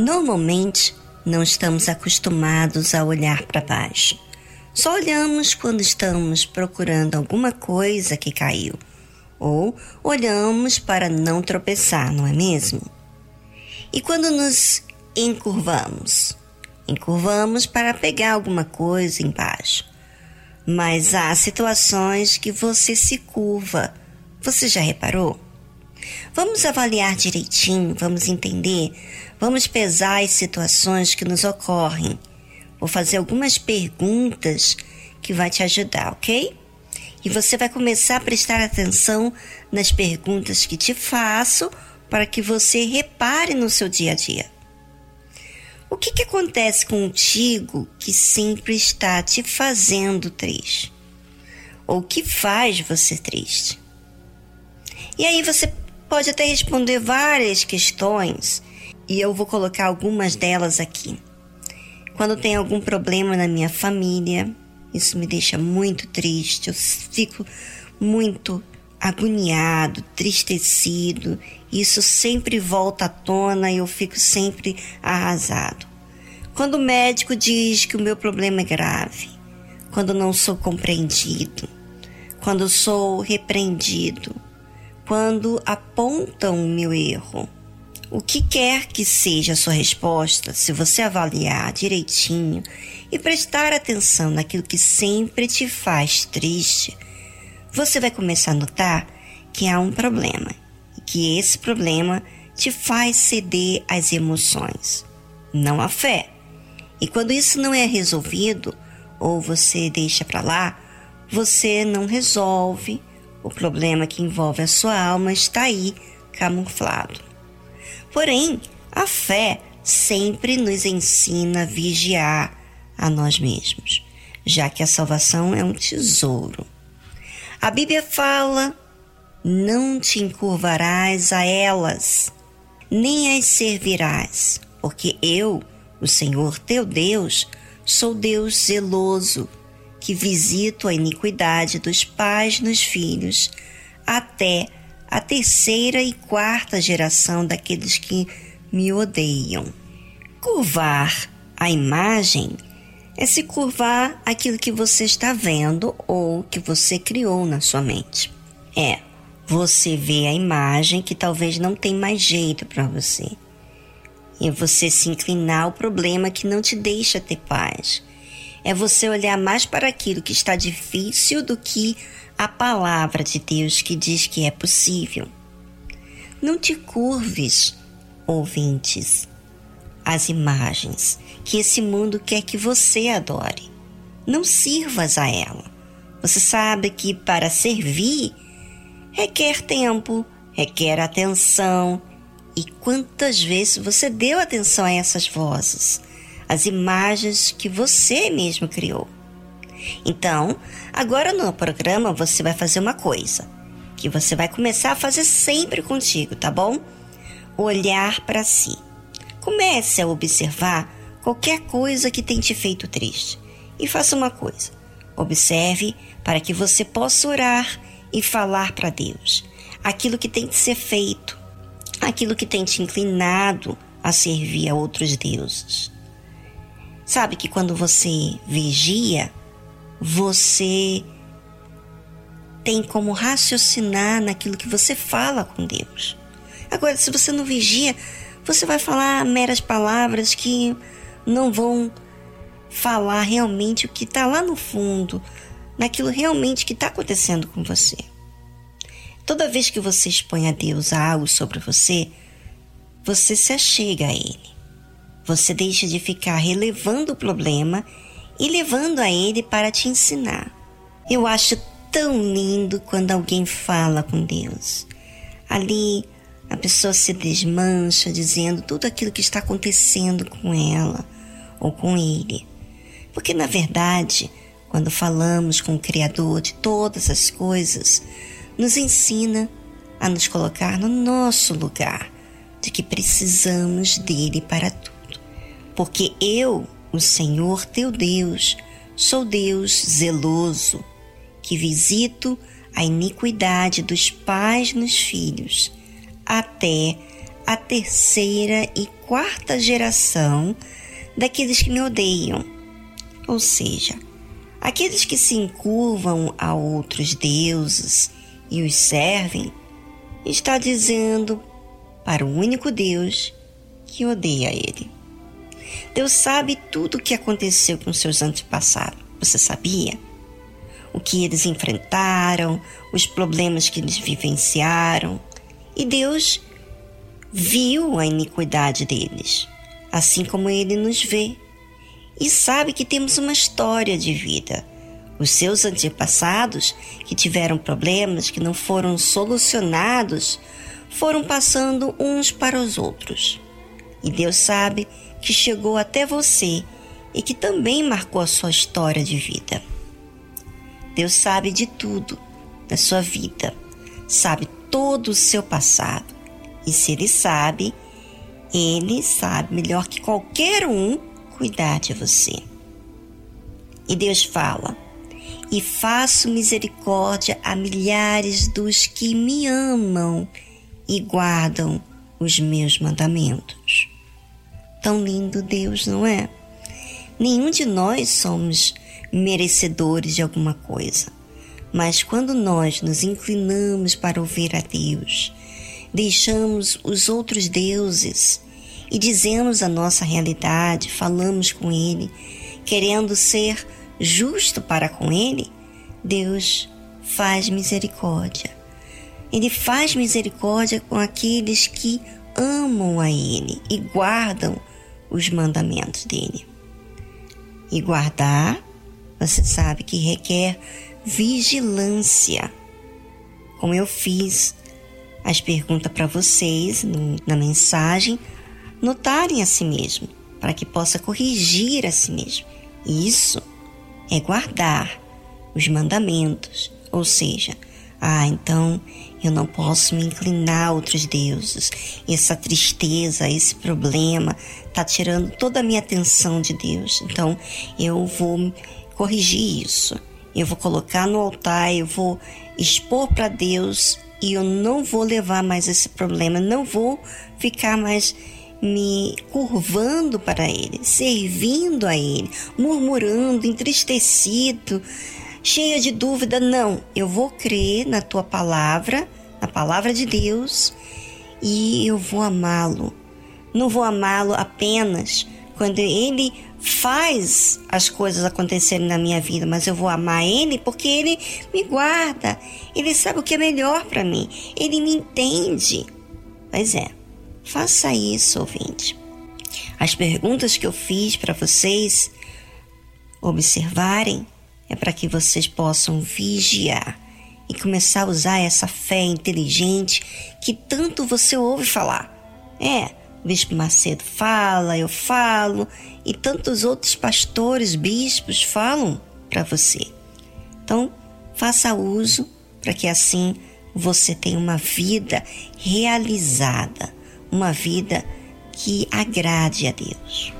Normalmente, não estamos acostumados a olhar para baixo. Só olhamos quando estamos procurando alguma coisa que caiu, ou olhamos para não tropeçar, não é mesmo? E quando nos encurvamos? Encurvamos para pegar alguma coisa embaixo. Mas há situações que você se curva. Você já reparou? Vamos avaliar direitinho, vamos entender, vamos pesar as situações que nos ocorrem. Vou fazer algumas perguntas que vai te ajudar, ok? E você vai começar a prestar atenção nas perguntas que te faço para que você repare no seu dia a dia. O que, que acontece contigo que sempre está te fazendo triste? Ou que faz você triste? E aí você pode até responder várias questões e eu vou colocar algumas delas aqui. Quando tem algum problema na minha família, isso me deixa muito triste, eu fico muito agoniado, tristecido, isso sempre volta à tona e eu fico sempre arrasado. Quando o médico diz que o meu problema é grave, quando não sou compreendido, quando sou repreendido, quando apontam o meu erro. O que quer que seja a sua resposta, se você avaliar direitinho e prestar atenção naquilo que sempre te faz triste, você vai começar a notar que há um problema e que esse problema te faz ceder às emoções, não à fé. E quando isso não é resolvido ou você deixa para lá, você não resolve o problema que envolve a sua alma está aí, camuflado. Porém, a fé sempre nos ensina a vigiar a nós mesmos, já que a salvação é um tesouro. A Bíblia fala: não te encurvarás a elas, nem as servirás, porque eu, o Senhor teu Deus, sou Deus zeloso que visito a iniquidade dos pais nos filhos, até a terceira e quarta geração daqueles que me odeiam. Curvar a imagem é se curvar aquilo que você está vendo ou que você criou na sua mente. É, você vê a imagem que talvez não tem mais jeito para você. E você se inclinar ao problema que não te deixa ter paz é você olhar mais para aquilo que está difícil do que a palavra de Deus que diz que é possível. Não te curves, ouvintes, às imagens que esse mundo quer que você adore. Não sirvas a ela. Você sabe que para servir requer tempo, requer atenção. E quantas vezes você deu atenção a essas vozes? As imagens que você mesmo criou. Então, agora no programa você vai fazer uma coisa que você vai começar a fazer sempre contigo, tá bom? Olhar para si. Comece a observar qualquer coisa que tem te feito triste e faça uma coisa. Observe para que você possa orar e falar para Deus aquilo que tem de ser feito, aquilo que tem te inclinado a servir a outros deuses. Sabe que quando você vigia, você tem como raciocinar naquilo que você fala com Deus. Agora, se você não vigia, você vai falar meras palavras que não vão falar realmente o que está lá no fundo, naquilo realmente que está acontecendo com você. Toda vez que você expõe a Deus algo sobre você, você se achega a Ele. Você deixa de ficar relevando o problema e levando a ele para te ensinar. Eu acho tão lindo quando alguém fala com Deus. Ali a pessoa se desmancha dizendo tudo aquilo que está acontecendo com ela ou com ele. Porque na verdade, quando falamos com o Criador de todas as coisas, nos ensina a nos colocar no nosso lugar, de que precisamos dele para tudo porque eu, o Senhor teu Deus, sou Deus zeloso, que visito a iniquidade dos pais nos filhos, até a terceira e quarta geração daqueles que me odeiam. Ou seja, aqueles que se encurvam a outros deuses e os servem, está dizendo para o único Deus que odeia ele. Deus sabe tudo o que aconteceu com seus antepassados. Você sabia? O que eles enfrentaram, os problemas que eles vivenciaram. E Deus viu a iniquidade deles, assim como ele nos vê. E sabe que temos uma história de vida. Os seus antepassados, que tiveram problemas que não foram solucionados, foram passando uns para os outros. E Deus sabe que chegou até você e que também marcou a sua história de vida. Deus sabe de tudo da sua vida, sabe todo o seu passado. E se Ele sabe, Ele sabe melhor que qualquer um cuidar de você. E Deus fala: E faço misericórdia a milhares dos que me amam e guardam os meus mandamentos. Tão lindo Deus, não é? Nenhum de nós somos merecedores de alguma coisa, mas quando nós nos inclinamos para ouvir a Deus, deixamos os outros deuses e dizemos a nossa realidade, falamos com Ele, querendo ser justo para com Ele, Deus faz misericórdia. Ele faz misericórdia com aqueles que amam a Ele e guardam os mandamentos dele. E guardar, você sabe que requer vigilância. Como eu fiz as perguntas para vocês no, na mensagem, notarem a si mesmo, para que possa corrigir a si mesmo. Isso é guardar os mandamentos, ou seja, ah, então eu não posso me inclinar a outros deuses. Essa tristeza, esse problema está tirando toda a minha atenção de Deus. Então eu vou corrigir isso. Eu vou colocar no altar, eu vou expor para Deus e eu não vou levar mais esse problema, não vou ficar mais me curvando para Ele, servindo a Ele, murmurando, entristecido cheia de dúvida, não, eu vou crer na tua palavra, na palavra de Deus, e eu vou amá-lo. Não vou amá-lo apenas quando ele faz as coisas acontecerem na minha vida, mas eu vou amar ele porque ele me guarda, ele sabe o que é melhor para mim, ele me entende. Pois é, faça isso, ouvinte. As perguntas que eu fiz para vocês observarem é para que vocês possam vigiar e começar a usar essa fé inteligente que tanto você ouve falar. É, o Bispo Macedo fala, eu falo, e tantos outros pastores, bispos falam para você. Então, faça uso para que assim você tenha uma vida realizada, uma vida que agrade a Deus.